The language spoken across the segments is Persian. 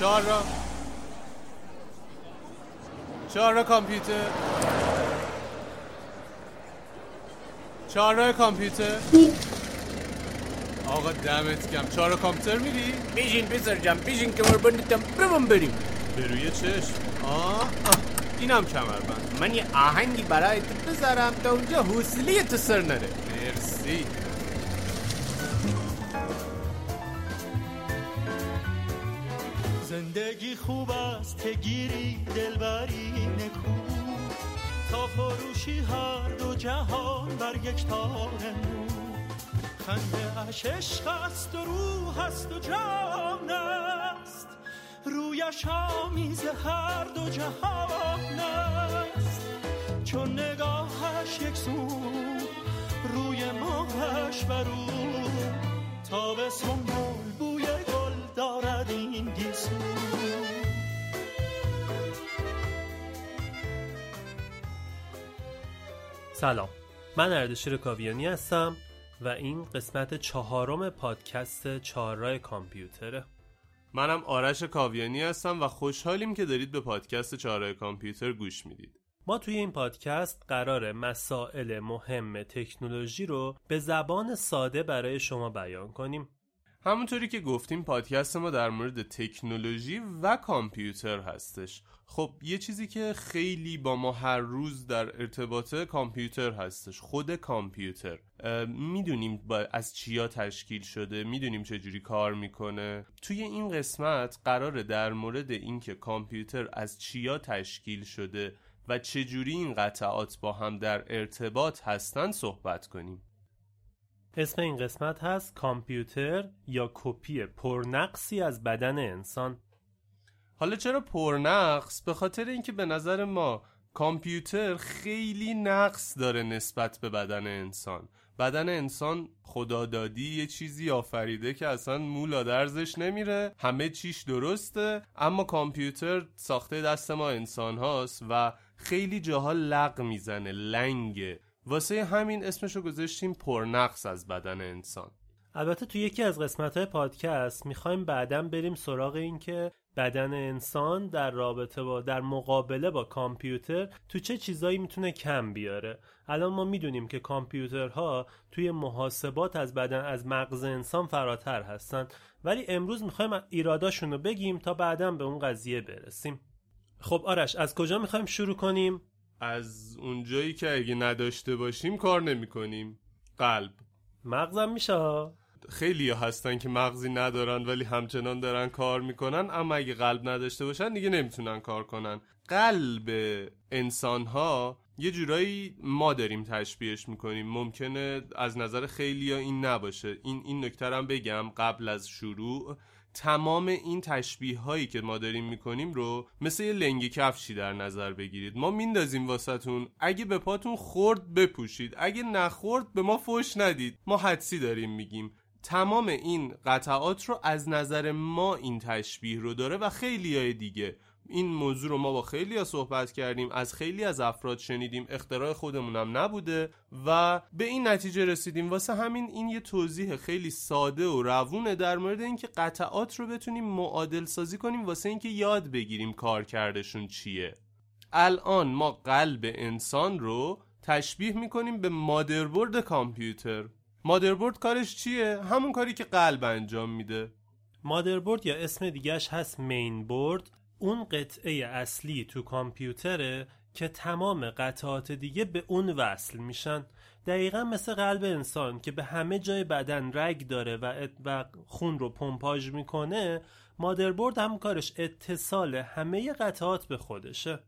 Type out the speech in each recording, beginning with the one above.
چهار را. چهار را کامپیوتر. چهار را کامپیوتر. آقا دمت کم چهار را کامپیوتر میری؟ بیشین پسر جم بیشین کمر بندیتم برم بریم. به روی چشم. آه, آه. اینم کمربند. من یه آهنگی برای تو بذارم تا اونجا حوصله تو سر نره. مرسی. زندگی خوب است که گیری دلبری نکو. تا فروشی هر دو جهان بر یک تار خنده اش عشق است و روح است و جان است. رویش آمیز هر دو جهان است. چون نگاهش یک سو روی ماهش برو تا به سنبول سلام. من اردشیر کاویانی هستم و این قسمت چهارم پادکست چهارراه کامپیوتره. منم آرش کاویانی هستم و خوشحالیم که دارید به پادکست چهارراه کامپیوتر گوش می‌دید. ما توی این پادکست قرار مسائل مهم تکنولوژی رو به زبان ساده برای شما بیان کنیم. همونطوری که گفتیم پادکست ما در مورد تکنولوژی و کامپیوتر هستش. خب یه چیزی که خیلی با ما هر روز در ارتباط کامپیوتر هستش خود کامپیوتر. می‌دونیم از چیا تشکیل شده می‌دونیم چجوری کار می‌کنه. توی این قسمت قراره در مورد اینکه کامپیوتر از چیا تشکیل شده و چجوری این قطعات با هم در ارتباط هستن صحبت کنیم. اسم این قسمت هست کامپیوتر یا کپی پرنقصی از بدن انسان. حالا چرا پرنقص؟ به خاطر اینکه به نظر ما کامپیوتر خیلی نقص داره نسبت به بدن انسان. بدن انسان خدادادی یه چیزی آفریده که اصلا مولا درزش نمیره. همه چیش درسته اما کامپیوتر ساخته دست ما انسان هاست و خیلی جاها لق می‌زنه لنگه. واسه همین اسمشو گذاشتیم پرنقص از بدن انسان. البته تو یکی از قسمت های پادکست می‌خوایم بعدا بریم سراغ این که بدن انسان در رابطه با در مقابله با کامپیوتر تو چه چیزایی می‌تونه کم بیاره. الان ما می‌دونیم که کامپیوترها توی محاسبات از بدن از مغز انسان فراتر هستن. ولی امروز می‌خوایم ایراداشون رو بگیم تا بعدا به اون قضیه برسیم. خب آرش از کجا می‌خوایم شروع کنیم؟ از اونجایی که اگه نداشته باشیم کار نمی کنیم قلب. مغزم میشه خیلی ها هستن که مغزی ندارن ولی همچنان دارن کار می‌کنن اما اگه قلب نداشته باشن دیگه نمی‌تونن کار کنن. قلب انسان ها یه جورایی ما داریم تشبیهش می‌کنیم. ممکنه از نظر خیلی ها این نباشه. این این نکته هم بگم قبل از شروع. تمام این تشبیه هایی که ما داریم می‌کنیم رو مثل یه لنگی کفشی در نظر بگیرید. ما میندازیم واسهتون. اگه به پاتون خورد بپوشید. اگه نخورد به ما فوش ندید. ما حدسی داریم میگیم. تمام این قطعات رو از نظر ما این تشبیه رو داره و خیلی های دیگه این موضوع رو ما با خیلی ها صحبت کردیم از خیلی از افراد شنیدیم اختراع خودمونم نبوده و به این نتیجه رسیدیم. واسه همین این یه توضیح خیلی ساده و روونه در مورد اینکه قطعات رو بتونیم معادل سازی کنیم. واسه اینکه یاد بگیریم کار کردشون چیه. الان ما قلب انسان رو تشبیه می‌کنیم به مادربرد کامپیوتر. مادربرد کارش چیه؟ همون کاری که قلب انجام میده. مادربرد یا اسم دیگهش هست مین بورد اون قطعه اصلی تو کامپیوتره که تمام قطعات دیگه به اون وصل میشن. دقیقا مثل قلب انسان که به همه جای بدن رگ داره و, خون رو پمپاژ می‌کنه مادربرد هم کارش اتصال همه قطعات به خودشه.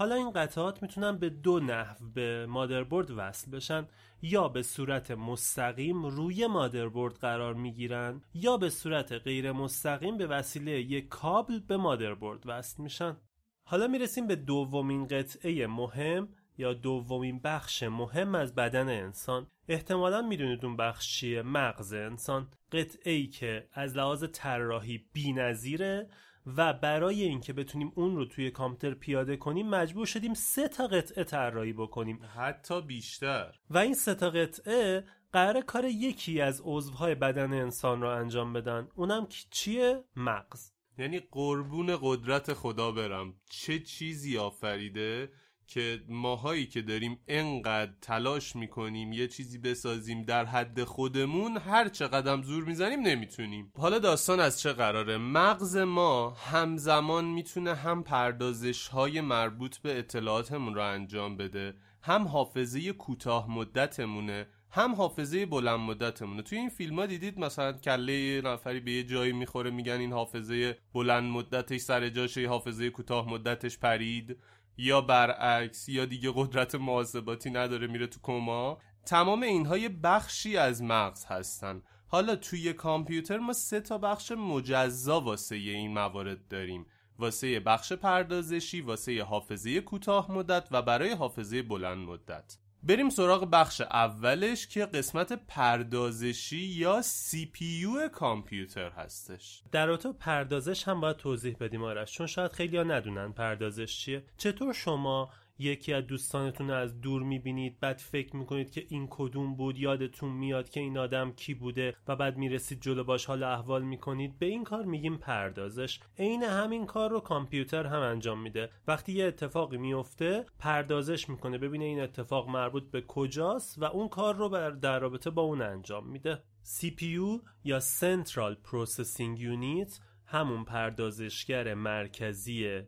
حالا این قطعات می‌تونن به دو نحو به مادربرد وصل بشن. یا به صورت مستقیم روی مادربرد قرار می‌گیرن یا به صورت غیر مستقیم به وسیله یک کابل به مادربرد وصل میشن. حالا می‌رسیم به دومین قطعه مهم یا دومین بخش مهم از بدن انسان. احتمالا می‌دونید اون بخش چیه؟ مغز انسان. قطعه ای که از لحاظ طراحی بی‌نظیره و برای اینکه بتونیم اون رو توی کامپیوتر پیاده کنیم مجبور شدیم سه تا قطعه طراحی بکنیم. حتی بیشتر. و این سه تا قطعه قرار کار یکی از عضوهای بدن انسان رو انجام بدن. اونم چیه؟ مغز. یعنی قربون قدرت خدا برم. چه چیزی آفریده؟ که ماهایی که داریم انقدر تلاش می‌کنیم یه چیزی بسازیم در حد خودمون هر چه قدم زور می‌زنیم نمی‌تونیم. حالا داستان از چه قراره؟ مغز ما همزمان می‌تونه هم پردازش های مربوط به اطلاعاتمون رو انجام بده هم حافظه کوتاه مدتمونه هم حافظه بلند مدتمونه. توی این فیلم ها دیدید مثلا کله یه نفری به یه جایی می‌خوره میگن این حافظه بلند مدتش سر جاشه حافظه کوتاه مدتش پرید. یا برعکس یا دیگه قدرت محاسباتی نداره میره تو کما. تمام اینها یه بخشی از مغز هستن. حالا توی کامپیوتر ما سه تا بخش مجزا واسه این موارد داریم. واسه بخش پردازشی واسه حافظه کوتاه مدت و برای حافظه بلند مدت. بریم سراغ بخش اولش که قسمت پردازشی یا CPU کامپیوتر هستش. در رابطه پردازش هم باید توضیح بدیم آرش چون شاید خیلی ندونن پردازش چیه. چطور شما یکی از دوستانتون از دور می‌بینید بعد فکر می‌کنید که این کدوم بود یادتون میاد که این آدم کی بوده و بعد می‌رسید جلو باش حال احوال می‌کنید. به این کار میگیم پردازش. عین همین کار رو کامپیوتر هم انجام میده. وقتی یه اتفاقی میفته پردازش می‌کنه. ببینه این اتفاق مربوط به کجاست و اون کار رو در رابطه با اون انجام میده. CPU یا Central Processing Unit همون پردازشگر مرکزی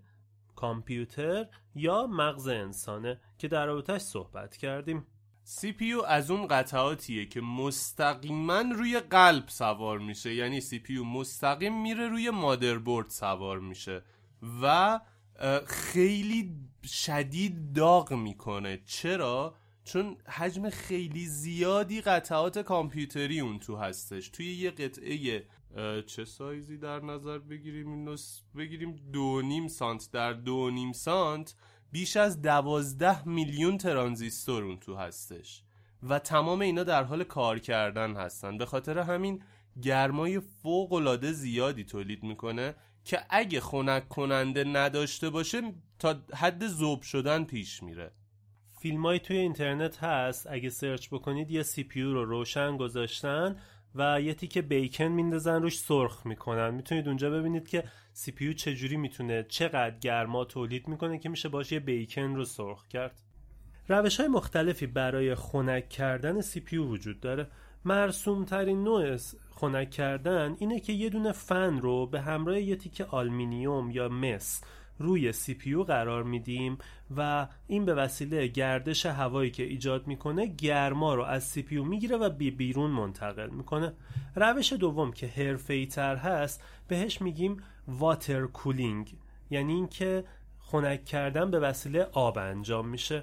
کامپیوتر یا مغز انسانه که در رابطش صحبت کردیم. CPU از اون قطعاتیه که مستقیما روی قلب سوار میشه. یعنی CPU مستقیم میره روی مادربرد سوار میشه و خیلی شدید داغ می‌کنه. چرا؟ چون حجم خیلی زیادی قطعات کامپیوتری اون تو هستش. توی یه قطعه چه سایزی در نظر بگیریم؟ اینو بگیریم دو نیم سانت. در دو نیم سانت بیش از دوازده میلیون ترانزیستور اون تو هستش و تمام اینا در حال کار کردن هستن. به خاطر همین گرمای فوق العاده زیادی تولید می‌کنه که اگه خنک کننده نداشته باشه تا حد ذوب شدن پیش میره. فیلم توی اینترنت هست. اگه search بکنید یه CPU رو روشن گذاشتن. و یه تیکه bacon میندازن روش سرخ می‌کنن. می‌تونید اونجا ببینید که CPU چجوری می‌تونه چقدر گرما تولید می‌کنه که میشه باشه یه bacon رو سرخ کرد. روش های مختلفی برای خنک کردن CPU وجود داره. مرسوم ترین نوع خنک کردن اینه که یه دونه فن رو به همراه یه تیکه آلومینیوم یا مس روی CPU قرار میدیم و این به وسیله گردش هوایی که ایجاد می‌کنه گرما رو از CPU می‌گیره و به بیرون منتقل می‌کنه. روش دوم که حرفه‌ای تر هست بهش میگیم water cooling یعنی اینکه خنک کردن به وسیله آب انجام میشه.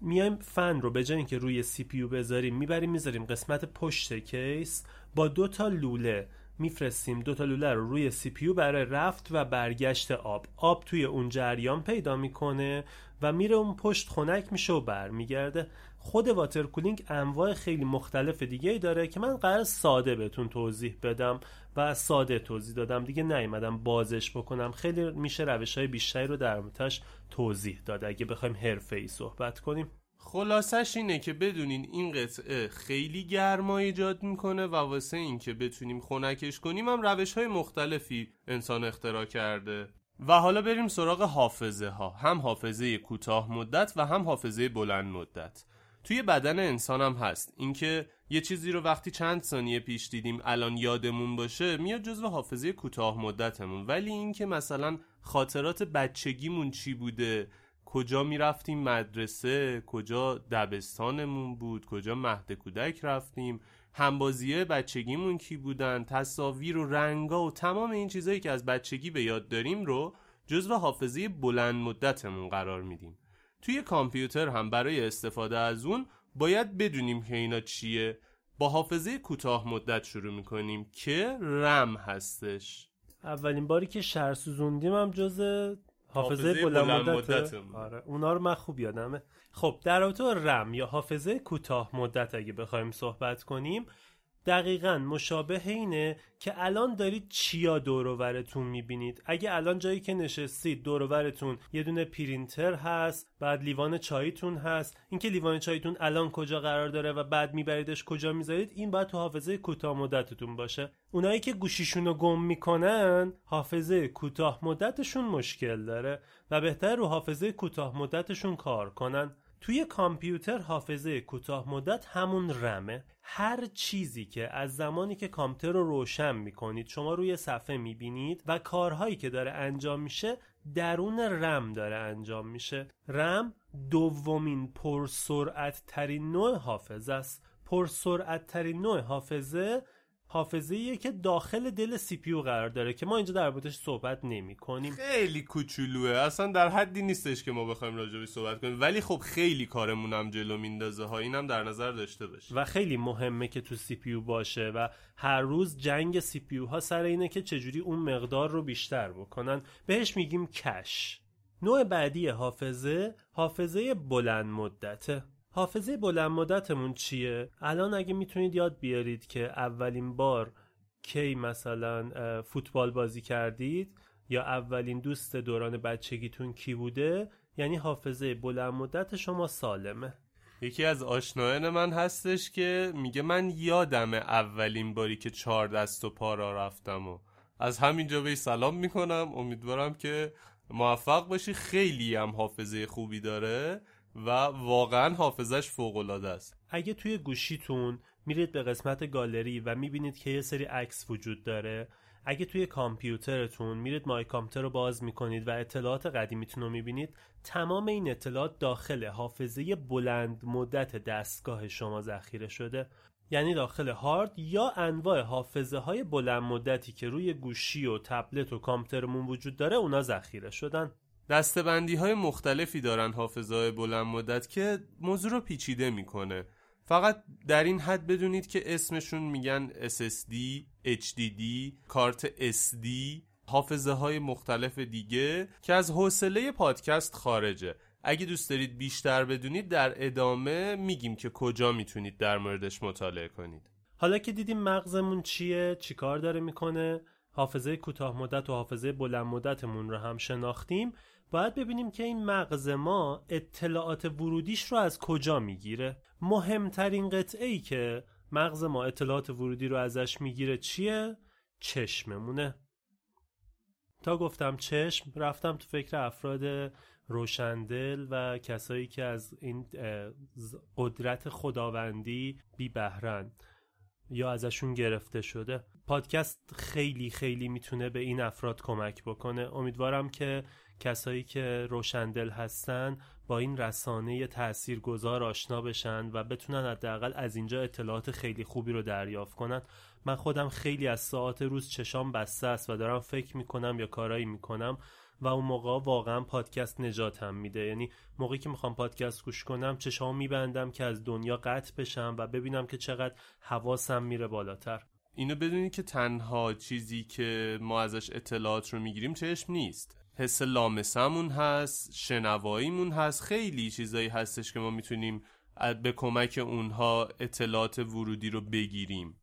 میایم فن رو به جای اینکه روی CPU بذاریم می‌بریم می‌ذاریم قسمت پشت case با دو تا لوله میفرستیم. دو تا لوله رو روی سی پیو برای رفت و برگشت آب. آب توی اون جریان پیدا می‌کنه و میره اون پشت خنک میشه و برمیگرده. خود واتر کولینگ انواع خیلی مختلف دیگه ای داره که من قرار ساده بهتون توضیح بدم و ساده توضیح دادم. دیگه نیومدم بازش بکنم. خیلی میشه روش های بیشتری رو در توضیح داد. اگه بخوایم حرفه ای صحبت کنیم. خلاصش اینه که بدونین این قطعه خیلی گرما ایجاد می‌کنه و واسه اینکه بتونیم خنکش کنیم هم روش های مختلفی انسان اختراع کرده. و حالا بریم سراغ حافظه ها هم حافظه کوتاه مدت و هم حافظه بلند مدت. توی بدن انسان هم هست. اینکه یه چیزی رو وقتی چند ثانیه پیش دیدیم الان یادمون باشه میاد جزو حافظه کوتاه مدتمون. ولی اینکه مثلا خاطرات بچگیمون چی بوده؟ کجا می‌رفتیم مدرسه کجا دبستانمون بود کجا مهد کودک رفتیم همبازیه بچگیمون کی بودن تصاویر و رنگا و تمام این چیزهایی که از بچگی به یاد داریم رو جزو حافظه بلند مدتمون قرار میدیم. توی کامپیوتر هم برای استفاده از اون باید بدونیم که اینا چیه. با حافظه کوتاه مدت شروع می‌کنیم که رم هستش. اولین باری که شهر سوزوندیم هم جز حافظه, بلند, مدت. آره اونا رو من خوب یادمه. خب در رابطه رم یا حافظه کوتاه مدت اگه بخوایم صحبت کنیم دقیقا مشابه اینه که الان دارید چیا دورورتون می‌بینید. اگه الان جایی که نشستید دورورتون یه دونه پرینتر هست بعد لیوان چایتون هست. اینکه لیوان چایتون الان کجا قرار داره و بعد میبریدش کجا می‌ذارید این باید تو حافظه کوتاه مدتتون باشه. اونایی که گوشیشون رو گم می‌کنن حافظه کوتاه مدتشون مشکل داره و بهتر رو حافظه کوتاه مدتشون کار کنن. توی کامپیوتر حافظه کوتاه مدت همون رمه هر چیزی که از زمانی که کامپیوتر رو روشن می‌کنید شما روی صفحه می‌بینید و کارهایی که داره انجام میشه درون رم داره انجام میشه. رم دومین پرسرعت ترین نوع حافظه است. پرسرعت ترین نوع حافظه حافظه ایه که داخل دل سی پیو قرار داره که ما اینجا در موردش صحبت نمی کنیم. خیلی کوچولوه. اصلا در حدی نیستش که ما بخوایم راجبش صحبت کنیم. ولی خب خیلی کارمون هم جلو میندازه ها. اینم در نظر داشته باشه. و خیلی مهمه که تو سی پیو باشه و هر روز جنگ سی پیو ها سر اینه که چجوری اون مقدار رو بیشتر بکنن. بهش میگیم کش. نوع بعدی حافظه حافظه بلند مدته. حافظه بلند مدتمون چیه؟ الان اگه می‌تونید یاد بیارید که اولین بار کی مثلا فوتبال بازی کردید یا اولین دوست دوران بچگیتون کی بوده؟ یعنی حافظه بلند مدت شما سالمه. یکی از آشنایان من هستش که میگه من یادم اولین باری که چهار دست و پا را رفتم و از همینجا به سلام می‌کنم. امیدوارم که موفق باشی. خیلی هم حافظه خوبی داره. و واقعا حافظش فوق العاده است. اگه توی گوشیتون میرید به قسمت گالری و می‌بینید که یه سری عکس وجود داره اگه توی کامپیوترتون میرید مای کامپیوتر رو باز می‌کنید و اطلاعات قدیمیتون رو می‌بینید تمام این اطلاعات داخل حافظه بلند مدت دستگاه شما ذخیره شده. یعنی داخل هارد یا انواع حافظه های بلند مدتی که روی گوشی و تبلت و کامپیوترمون وجود داره اونا ذخیره شدن. دستبندی های مختلفی دارن حافظه بلند مدت که موضوع رو پیچیده می‌کنه. فقط در این حد بدونید که اسمشون میگن SSD, HDD, کارت SD حافظه های مختلف دیگه که از حوصله پادکست خارجه. اگه دوست دارید بیشتر بدونید در ادامه میگیم که کجا می‌تونید در موردش مطالعه کنید. حالا که دیدیم مغزمون چیه چیکار داره می‌کنه حافظه کوتاه مدت و حافظه بلند مدتمون رو هم شناختیم. باید ببینیم که این مغز ما اطلاعات ورودیش رو از کجا می‌گیره. مهمترین قطعه ای که مغز ما اطلاعات ورودی رو ازش می‌گیره چیه؟ چشممونه. تا گفتم چشم رفتم تو فکر افراد روشندل و کسایی که از این قدرت خداوندی بی بهرن یا ازشون گرفته شده. پادکست خیلی خیلی می‌تونه به این افراد کمک بکنه. امیدوارم که کسایی که روشندل هستن با این رسانه گذار آشنا بشن و بتونن حداقل از اینجا اطلاعات خیلی خوبی رو دریافت کنن. من خودم خیلی از ساعت روز چشام بسته است و دارم فکر می‌کنم یا کارایی می‌کنم و اون موقع واقعا پادکست نجاتم میده. یعنی موقعی که می‌خوام پادکست گوش کنم چشام میبندم که از دنیا قطع بشم و ببینم که چقدر حواسم میره بالاتر. اینو بدونید که تنها چیزی که ما ازش اطلاعات رو می‌گیریم چشم نیست. حس لامسمون هست شنواییمون هست خیلی چیزایی هستش که ما می‌تونیم به کمک اونها اطلاعات ورودی رو بگیریم.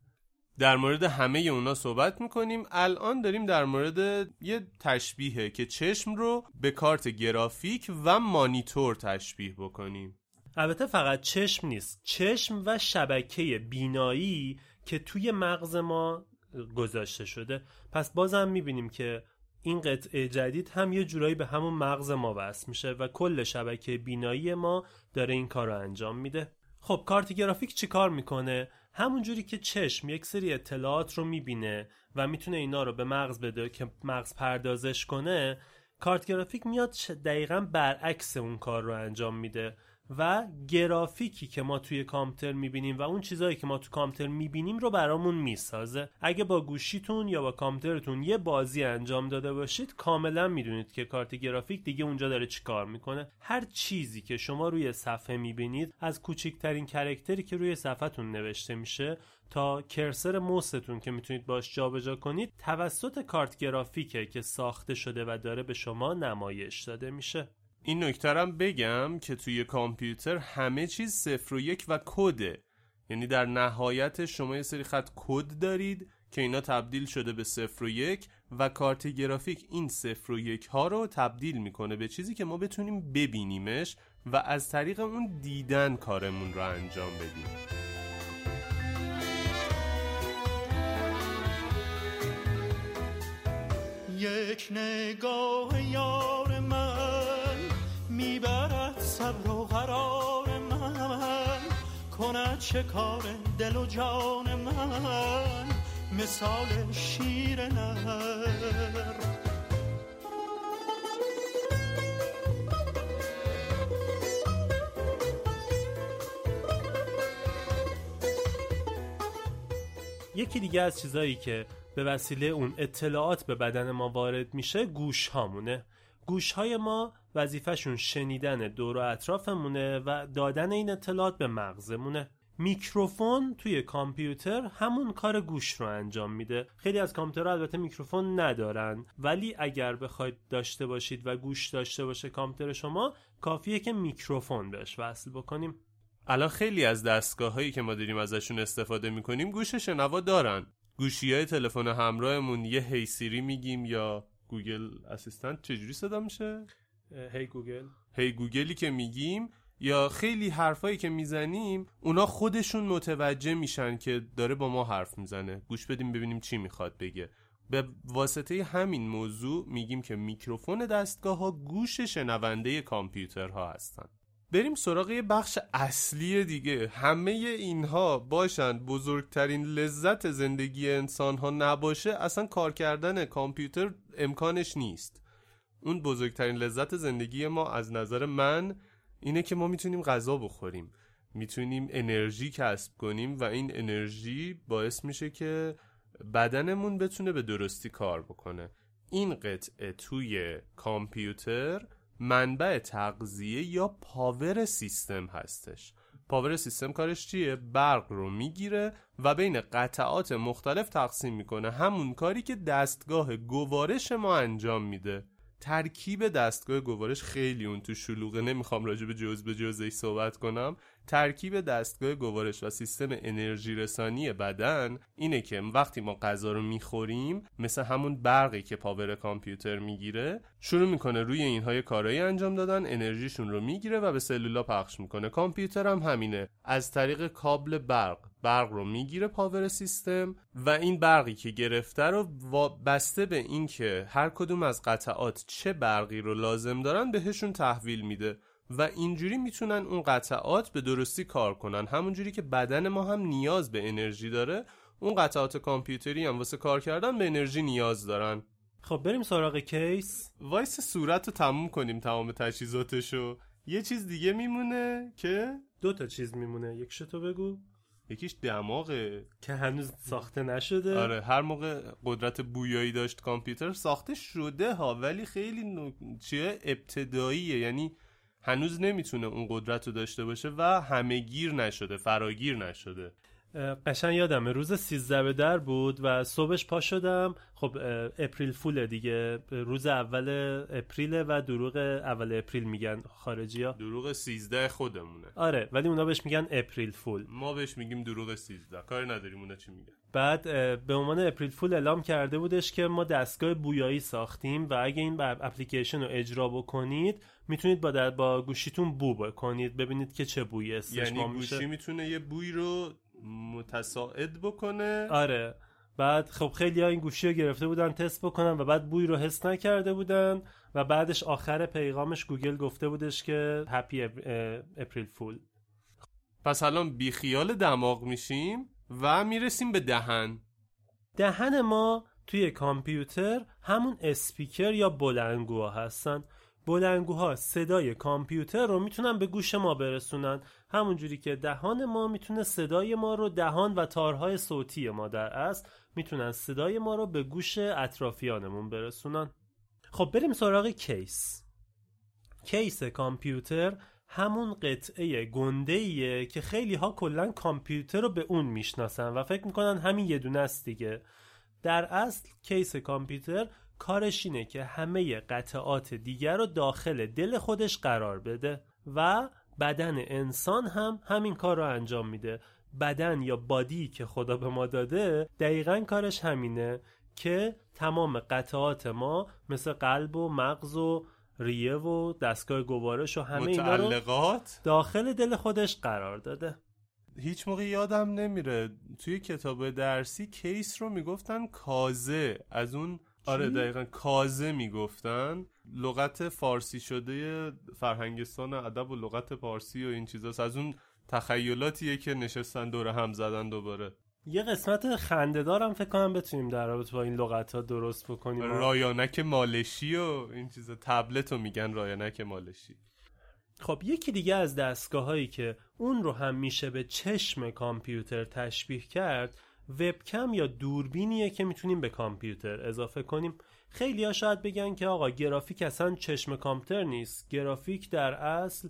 در مورد همه اونا صحبت می‌کنیم. الان داریم در مورد یه تشبیهه که چشم رو به کارت گرافیک و مانیتور تشبیه بکنیم. البته فقط چشم نیست. چشم و شبکه بینایی که توی مغز ما گذاشته شده. پس بازم می‌بینیم که این قطعه جدید هم یه جورایی به همون مغز ما وصل میشه و کل شبکه بینایی ما داره این کار رو انجام میده. خب کارت گرافیک چی کار می‌کنه؟ همون جوری که چشم یک سری اطلاعات رو می‌بینه و می‌تونه اینا رو به مغز بده که مغز پردازش کنه کارت گرافیک میاد دقیقا برعکس اون کار رو انجام میده. و گرافیکی که ما توی کامپیوتر می‌بینیم و اون چیزهایی که ما تو کامپیوتر می‌بینیم رو برامون می‌سازه. اگه با گوشیتون یا با کامپیوترتون یه بازی انجام داده باشید کاملا می‌دونید که کارت گرافیک دیگه اونجا داره چیکار می‌کنه. هر چیزی که شما روی صفحه می‌بینید از کوچکترین کرکتری که روی صفحتون نوشته میشه تا کرسر موستون که می‌تونید باش جابجا کنید توسط کارت گرافیکه که ساخته شده و داره به شما نمایش داده میشه. این نکترم بگم که توی کامپیوتر همه چیز صفر و یک و کده. یعنی در نهایت شما یه سری خط کد دارید که اینا تبدیل شده به صفر و یک و کارت گرافیک این صفر و یک ها رو تبدیل می‌کنه به چیزی که ما بتونیم ببینیمش و از طریق اون دیدن کارمون رو انجام بدیم. یک نگاه یار می‌برد صبر و قرار من. کند چه کار دل و جان من. مثال شیر نر یکی دیگه از چیزایی که به وسیله اون اطلاعات به بدن ما وارد میشه گوش هامونه گوش های ما وظیفهشون شنیدن دور و اطرافمونه و دادن این اطلاعات به مغزمونه. میکروفون توی کامپیوتر همون کار گوش رو انجام میده. خیلی از کامپیوترها البته میکروفون ندارن ولی اگر بخواید داشته باشید و گوش داشته باشه کامپیوتر شما کافیه که میکروفون بهش وصل بکنیم. الان خیلی از دستگاه هایی که ما داریم ازشون استفاده می‌کنیم گوش شنوا دارن. گوشی های تلفن همراهمون یه hey Siri میگیم یا Google Assistant چجوری صدا میشه؟ hey Google hey Google ی که میگیم یا خیلی حرفایی که می‌زنیم اونا خودشون متوجه میشن که داره با ما حرف می‌زنه. گوش بدیم ببینیم چی می‌خواد بگه. به واسطه همین موضوع میگیم که میکروفون دستگاه ها گوش شنونده کامپیوترها هستن. بریم سراغ یه بخش اصلی دیگه. همه اینها باشند بزرگترین لذت زندگی انسان ها نباشه اصلا کار کردن کامپیوتر امکانش نیست. اون بزرگترین لذت زندگی ما از نظر من اینه که ما می‌تونیم غذا بخوریم. می‌تونیم انرژی کسب کنیم و این انرژی باعث میشه که بدنمون بتونه به درستی کار بکنه. این قطعه توی کامپیوتر منبع تغذیه یا power سیستم هستش. power سیستم کارش چیه؟ برق رو می‌گیره و بین قطعات مختلف تقسیم می‌کنه. همون کاری که دستگاه گوارش ما انجام میده. ترکیب دستگاه گوارش خیلی اون تو شلوغه. نمی‌خوام راجع به جز به جزئی صحبت کنم. ترکیب دستگاه گوارش و سیستم انرژی رسانی بدن اینه که وقتی ما غذا رو می‌خوریم مثل همون برقی که power کامپیوتر می‌گیره شروع می‌کنه روی اینها یه کارایی انجام دادن انرژیشون رو می‌گیره و به سلولا پخش می‌کنه. کامپیوتر هم همینه. از طریق کابل برق. برق رو می‌گیره power سیستم و این برقی که گرفته رو بسته به اینکه هر کدوم از قطعات چه برقی رو لازم دارن بهشون تحویل میده. و اینجوری می‌تونن اون قطعات به درستی کار کنن. همونجوری که بدن ما هم نیاز به انرژی داره اون قطعات کامپیوتری هم واسه کار کردن به انرژی نیاز دارن. خب بریم سراغ case. وایس صورت رو تموم کنیم تمام تجهیزاتشو. یه چیز دیگه میمونه که؟ دو تا چیز میمونه. یکیشو بگو. یکیش دماغه. که هنوز ساخته نشده. آره هر موقع قدرت بویایی داشت کامپیوتر ساخته شده ها ولی خیلی نو... چیه؟ ابتداییه. یعنی هنوز نمی‌تونه اون قدرت رو داشته باشه و همه گیر نشده فراگیر نشده. قشنگ یادمه روز 13 به در بود و صبحش پا شدم. خب April Fool دیگه. روز اول April و دروغ اول April میگن خارجی ها دروغ 13 خودمونه. آره ولی اونا بهش میگن April Fool. ما بهش میگیم دروغ 13 کاری نداریم اونا چی میگن؟ بعد به عنوان April Fool اعلام کرده بودش که ما دستگاه بویایی ساختیم و اگه این اپلیکیشن رو اجرا بکنید می‌تونید با با گوشیتون بو بکنید. ببینید که چه بویی یعنی گوشی می‌تونه یه بوی رو متصاعد بکنه. آره. بعد خب خیلی ها این گوشی رو گرفته بودن تست بکنن و بعد بوی رو حس نکرده بودن و بعدش آخر پیغامش گوگل گفته بودش که happy April Fool پس الان بیخیال دماغ میشیم و می‌رسیم به دهن. دهن ما توی کامپیوتر همون اسپیکر یا بلندگوها هستن. بلندگوها صدای کامپیوتر رو می‌تونن به گوش ما برسونن. همونجوری که دهان ما می‌تونه صدای ما رو دهان و تارهای صوتی ما در اصل می‌تونن صدای ما رو به گوش اطرافیانمون برسونن. خب بریم سراغ کیس. کیس کامپیوتر همون قطعه گنده که خیلی ها کلا کامپیوتر رو به اون می‌شناسن و فکر می‌کنن همین یه دونه است دیگه. در اصل کیس کامپیوتر کارش اینه که همه قطعات دیگر رو داخل دل خودش قرار بده و بدن انسان هم همین کار رو انجام میده. بدن یا بادی که خدا به ما داده دقیقا کارش همینه که تمام قطعات ما مثل قلب و مغز و ریه و دستگاه گوارش و همه اینا رو داخل دل خودش قرار داده. هیچ موقع یادم نمیره توی کتاب درسی کیس رو می‌گفتن کازه از اون آره دقیقا. کازه می‌گفتن. لغت فارسی شده فرهنگستان ادب و لغت فارسی و این چیزاست. از اون تخیلاتیه که نشستن دور هم زدن دوباره. یه قسمت خنده‌دارم فکر کنم بتونیم در رابطه با این لغت ها درست بکنیم. رایانک مالشی و این چیزا. تبلت رو میگن رایانک مالشی. خب یکی دیگه از دستگاه هایی که اون رو هم میشه به چشم کامپیوتر تشبیه کرد وبکم یا دوربینیه که می‌تونیم به کامپیوتر اضافه کنیم. خیلی ها شاید بگن که آقا گرافیک اصلا چشم کامپیوتر نیست. گرافیک در اصل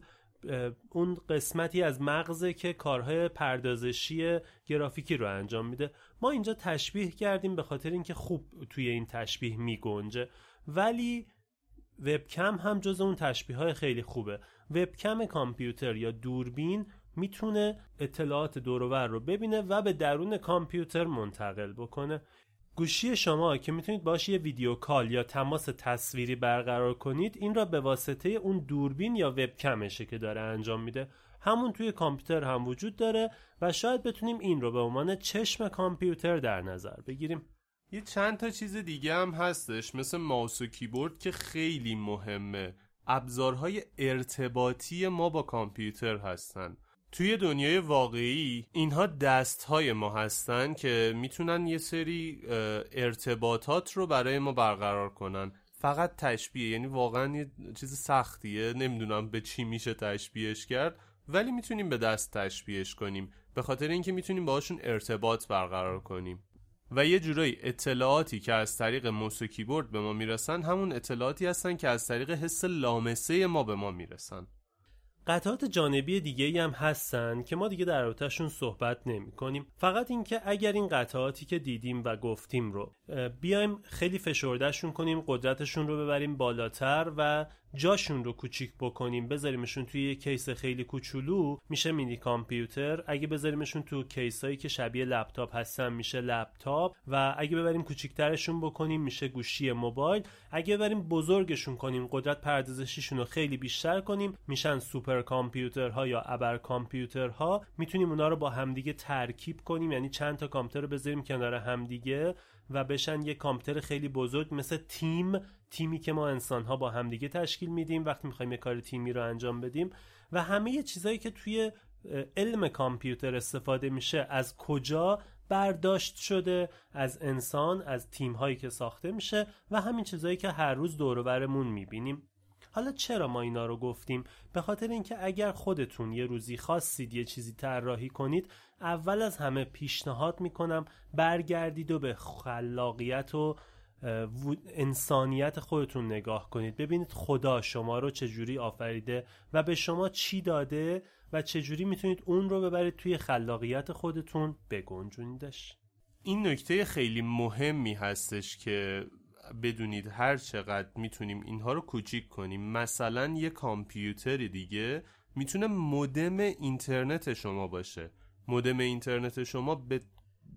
اون قسمتی از مغزه که کارهای پردازشی گرافیکی رو انجام میده. ما اینجا تشبیه کردیم به خاطر اینکه خوب توی این تشبیه میگنجه. ولی وبکم هم جز اون تشبیه های خیلی خوبه. وبکم کامپیوتر یا دوربین می‌تونه اطلاعات دورور رو ببینه و به درون کامپیوتر منتقل بکنه. گوشی شما که می‌تونید باش یه ویدیو کال یا تماس تصویری برقرار کنید این را به واسطه اون دوربین یا وبکمشه که داره انجام میده. همون توی کامپیوتر هم وجود داره و شاید بتونیم این رو به عنوان چشم کامپیوتر در نظر بگیریم. یه چند تا چیز دیگه هم هستش مثل ماوس و کیبورد که خیلی مهمه. ابزارهای ارتباطی ما با کامپیوتر هستن. توی دنیای واقعی اینها دست های ما هستن که می‌تونن یه سری ارتباطات رو برای ما برقرار کنن. فقط تشبیه یعنی واقعا یه چیز سختیه. نمی‌دونم به چی میشه تشبیهش کرد ولی می‌تونیم به دست تشبیهش کنیم. به خاطر اینکه می‌تونیم باهاشون ارتباط برقرار کنیم. و یه جورایی اطلاعاتی که از طریق موس و کیبورد به ما می‌رسن همون اطلاعاتی هستن که از طریق حس لامسه ما به ما می‌رسن. قطعات جانبی دیگه هم هستن که ما دیگه در رابطهشون صحبت نمی کنیم فقط اینکه اگر این قطعاتی که دیدیم و گفتیم رو بیایم خیلی فشردهشون کنیم قدرتشون رو ببریم بالاتر و جاشون رو کوچیک بکنیم بذاریمشون توی یه کیس خیلی کوچولو میشه مینی کامپیوتر. اگه بذاریمشون تو کیس هایی که شبیه لپتاپ هستن میشه لپتاپ. و اگه ببریم کوچیکترشون بکنیم میشه گوشی موبایل. اگه ببریم بزرگشون کنیم قدرت پردازشیشون رو خیلی بیشتر کنیم میشن سوپر کامپیوترها یا ابر کامپیوترها. می‌تونیم اونا رو با همدیگه ترکیب کنیم یعنی چند تا کامپیوتر رو بذاریم کنار همدیگه و بشن یه کامپیوتر خیلی بزرگ مثل تیم تیمی که ما انسان ها با همدیگه تشکیل میدیم وقتی می‌خوایم یه کار تیمی رو انجام بدیم و همه چیزهایی که توی علم کامپیوتر استفاده میشه از کجا برداشت شده از انسان از تیم هایی که ساخته میشه و همین چیزهایی که هر روز دور برمون می‌بینیم. حالا چرا ما اینا رو گفتیم؟ به خاطر اینکه اگر خودتون یه روزی خواستید یه چیزی طراحی کنید اول از همه پیشنهاد می‌کنم برگردید و به خلاقیت و انسانیت خودتون نگاه کنید. ببینید خدا شما رو چجوری آفریده و به شما چی داده و چجوری می‌تونید اون رو ببرید توی خلاقیت خودتون بگنجونیدش. این نکته خیلی مهمی هستش که بدونید هر چقدر می‌تونیم اینها رو کوچیک کنیم. مثلا یه کامپیوتر دیگه می‌تونه مودم اینترنت شما باشه. مودم اینترنت شما به,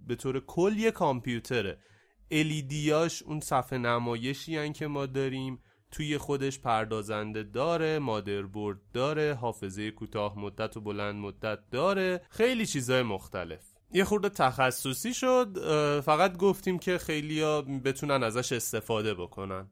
به طور کل یه کامپیوتره. الیدیاش اون صفحه نمایشی که ما داریم. توی خودش پردازنده داره مادربرد داره حافظه کوتاه مدت و بلند مدت داره. خیلی چیزای مختلف. یه خورده تخصصی شد فقط گفتیم که خیلیا بتونن ازش استفاده بکنن.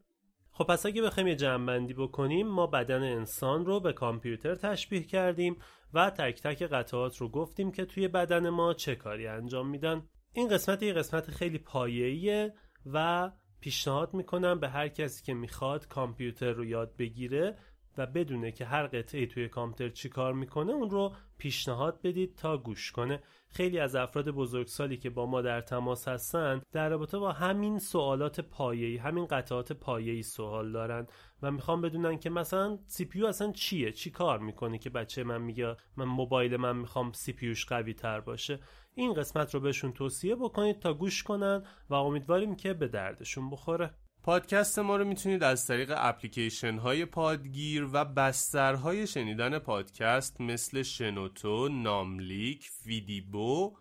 خب پس اگه بخوایم یه جمعبندی بکنیم ما بدن انسان رو به کامپیوتر تشبیه کردیم و تک تک قطعات رو گفتیم که توی بدن ما چه کاری انجام میدن. این قسمت یه قسمت خیلی پایه‌ایه و پیشنهاد می‌کنم به هر کسی که می‌خواد کامپیوتر رو یاد بگیره و بدونه که هر قطعه توی کامپیوتر چی کار می‌کنه اون رو پیشنهاد بدید تا گوش کنه. خیلی از افراد بزرگسالی که با ما در تماس هستن در رابطه با همین سوالات پایه‌ای همین قطعات پایه‌ای سوال دارن و می‌خوام بدونن که مثلا سی پی اصلا چیه؟ چی کار می‌کنه که بچه من میگه من موبایل من می‌خوام سی پیوش قوی تر باشه؟ این قسمت رو بهشون توصیه بکنید تا گوش کنن و امیدواریم که به دردشون بخوره. پادکست ما رو می‌تونید از طریق اپلیکیشن های پادگیر و بسترهای شنیدن پادکست مثل شنوتو، ناملیک، ویدیبو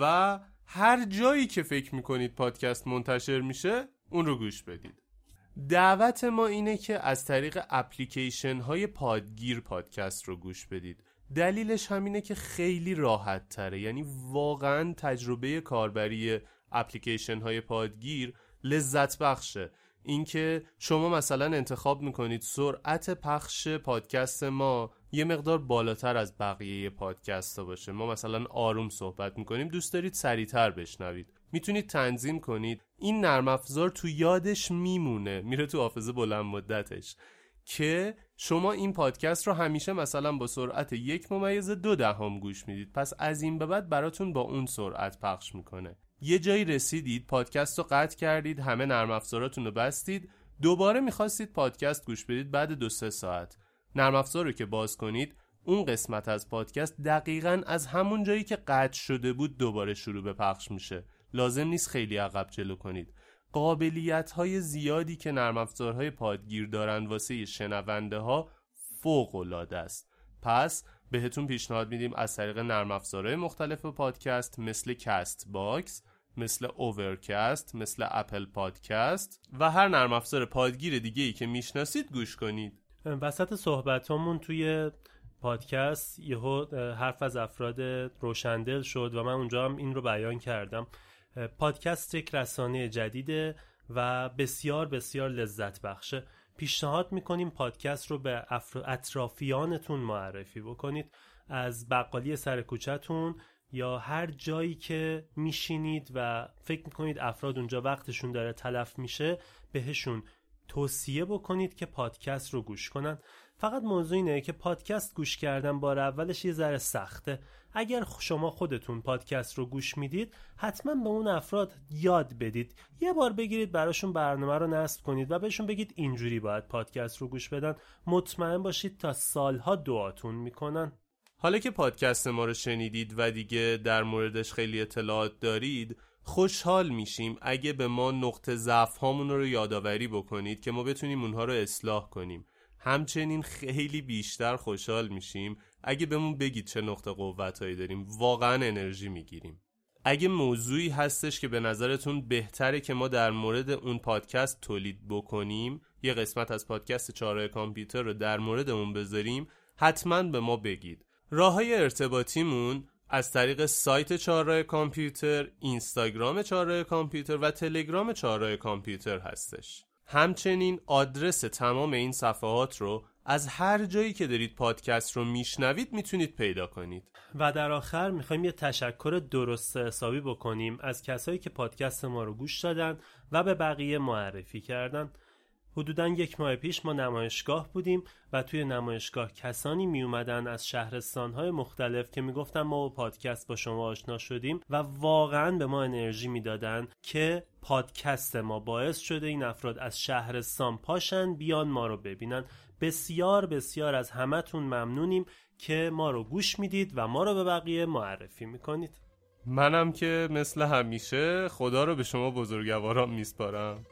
و هر جایی که فکر می‌کنید پادکست منتشر میشه اون رو گوش بدید. دعوت ما اینه که از طریق اپلیکیشن های پادگیر پادکست رو گوش بدید. دلیلش همینه که خیلی راحت تره. یعنی واقعا تجربه کاربری اپلیکیشن های پادگیر لذت بخشه. اینکه شما مثلا انتخاب می‌کنید سرعت پخش پادکست ما یه مقدار بالاتر از بقیه پادکست ها باشه. ما مثلا آروم صحبت می‌کنیم دوست دارید سریعتر بشنوید. می‌تونید تنظیم کنید. این نرم افزار تو یادش میمونه. میره تو حافظه بلند مدتش. که شما این پادکست رو همیشه مثلا با سرعت یک ممیز دو دهم گوش می‌دید. پس از این به بعد براتون با اون سرعت پخش می‌کنه. یه جایی رسیدید پادکست رو قطع کردید همه نرم افزاراتون رو بستید. دوباره می‌خواستید پادکست گوش بدید بعد دو سه ساعت. نرم افزار رو که باز کنید اون قسمت از پادکست دقیقا از همون جایی که قطع شده بود دوباره شروع به پخش میشه. لازم نیست خیلی عقب جلو کنید. قابلیت های زیادی که نرم افزارهای پادگیر دارند واسه شنونده ها فوق العاده است. پس بهتون پیشنهاد میدیم از طریق نرم افزارهای مختلف پادکست مثل Castbox مثل Overcast مثل Apple Podcast و هر نرم افزار پادگیر دیگه ای که می‌شناسید گوش کنید. وسط صحبتامون توی پادکست یهو حرف از افراد روشندل شد و من اونجا هم این رو بیان کردم. پادکست یک رسانه جدیده و بسیار بسیار لذت بخشه. پیشنهاد می‌کنیم پادکست رو به اطرافیانتون معرفی بکنید. از بقالی سر کوچهتون یا هر جایی که میشینید و فکر می‌کنید افراد اونجا وقتشون داره تلف میشه بهشون توصیه بکنید که پادکست رو گوش کنن. فقط موضوع اینه که پادکست گوش کردن بار اولش یه ذره سخته. اگر شما خودتون پادکست رو گوش می‌دید حتما به اون افراد یاد بدید. یه بار بگیرید براشون برنامه رو نصب کنید و بهشون بگید اینجوری باید پادکست رو گوش بدن. مطمئن باشید تا سالها دعاتون می‌کنن. حالا که پادکست ما رو شنیدید و دیگه در موردش خیلی اطلاعات دارید خوشحال میشیم اگه به ما نقطه ضعف هامون رو یادآوری بکنید که ما بتونیم اونها رو اصلاح کنیم. همچنین خیلی بیشتر خوشحال میشیم اگه بهمون بگید چه نقطه قوتهایی داریم واقعا انرژی می‌گیریم اگه موضوعی هستش که به نظرتون بهتره که ما در مورد اون پادکست تولید بکنیم یه قسمت از پادکست چهارراه کامپیوتر رو در مورد اون بذاریم حتما به ما بگید راه های ارتباطیمون از طریق سایت چهارراه کامپیوتر، اینستاگرام چهارراه کامپیوتر و تلگرام چهارراه کامپیوتر هستش. همچنین آدرس تمام این صفحات رو از هر جایی که دارید پادکست رو میشنوید می‌تونید پیدا کنید. و در آخر می‌خوایم یه تشکر درست حسابی بکنیم از کسایی که پادکست ما رو گوش دادن و به بقیه معرفی کردن. حدودا یک ماه پیش ما نمایشگاه بودیم و توی نمایشگاه کسانی می اومدن از شهرستانهای مختلف که می‌گفتن ما با پادکست با شما آشنا شدیم و واقعا به ما انرژی می‌دادن که پادکست ما باعث شده این افراد از شهرستان پاشن بیان ما رو ببینن. بسیار بسیار از همتون ممنونیم که ما رو گوش می‌دید و ما رو به بقیه معرفی می‌کنید. منم که مثل همیشه خدا رو به شما بزرگواران میسپارم.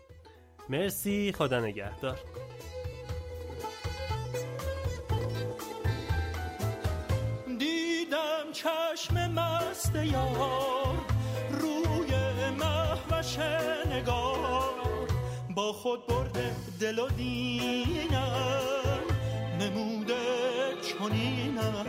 مرسی خدا نگهدار. دیدم چشم مست یار روی محوش نگار با خود برده دل و دینم نموده چنینم.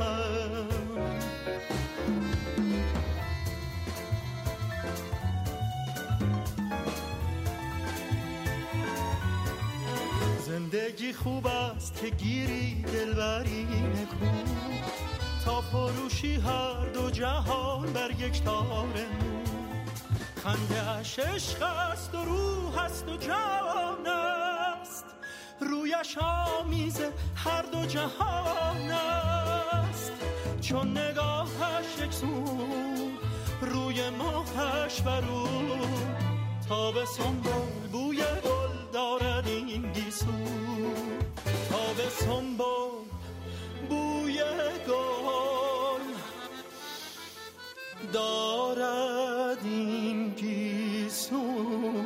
زندگی خوب است که گیری دلبری نکو تا فروشی هر دو جهان بر یک تار نو خندهاش عشق است و روح است و جان است. رویش آمیز هر دو جهان است. چون نگاهش یک سو روی ماهش و رو تا به سنبول بوی هم با بوی گل دارد این گیسون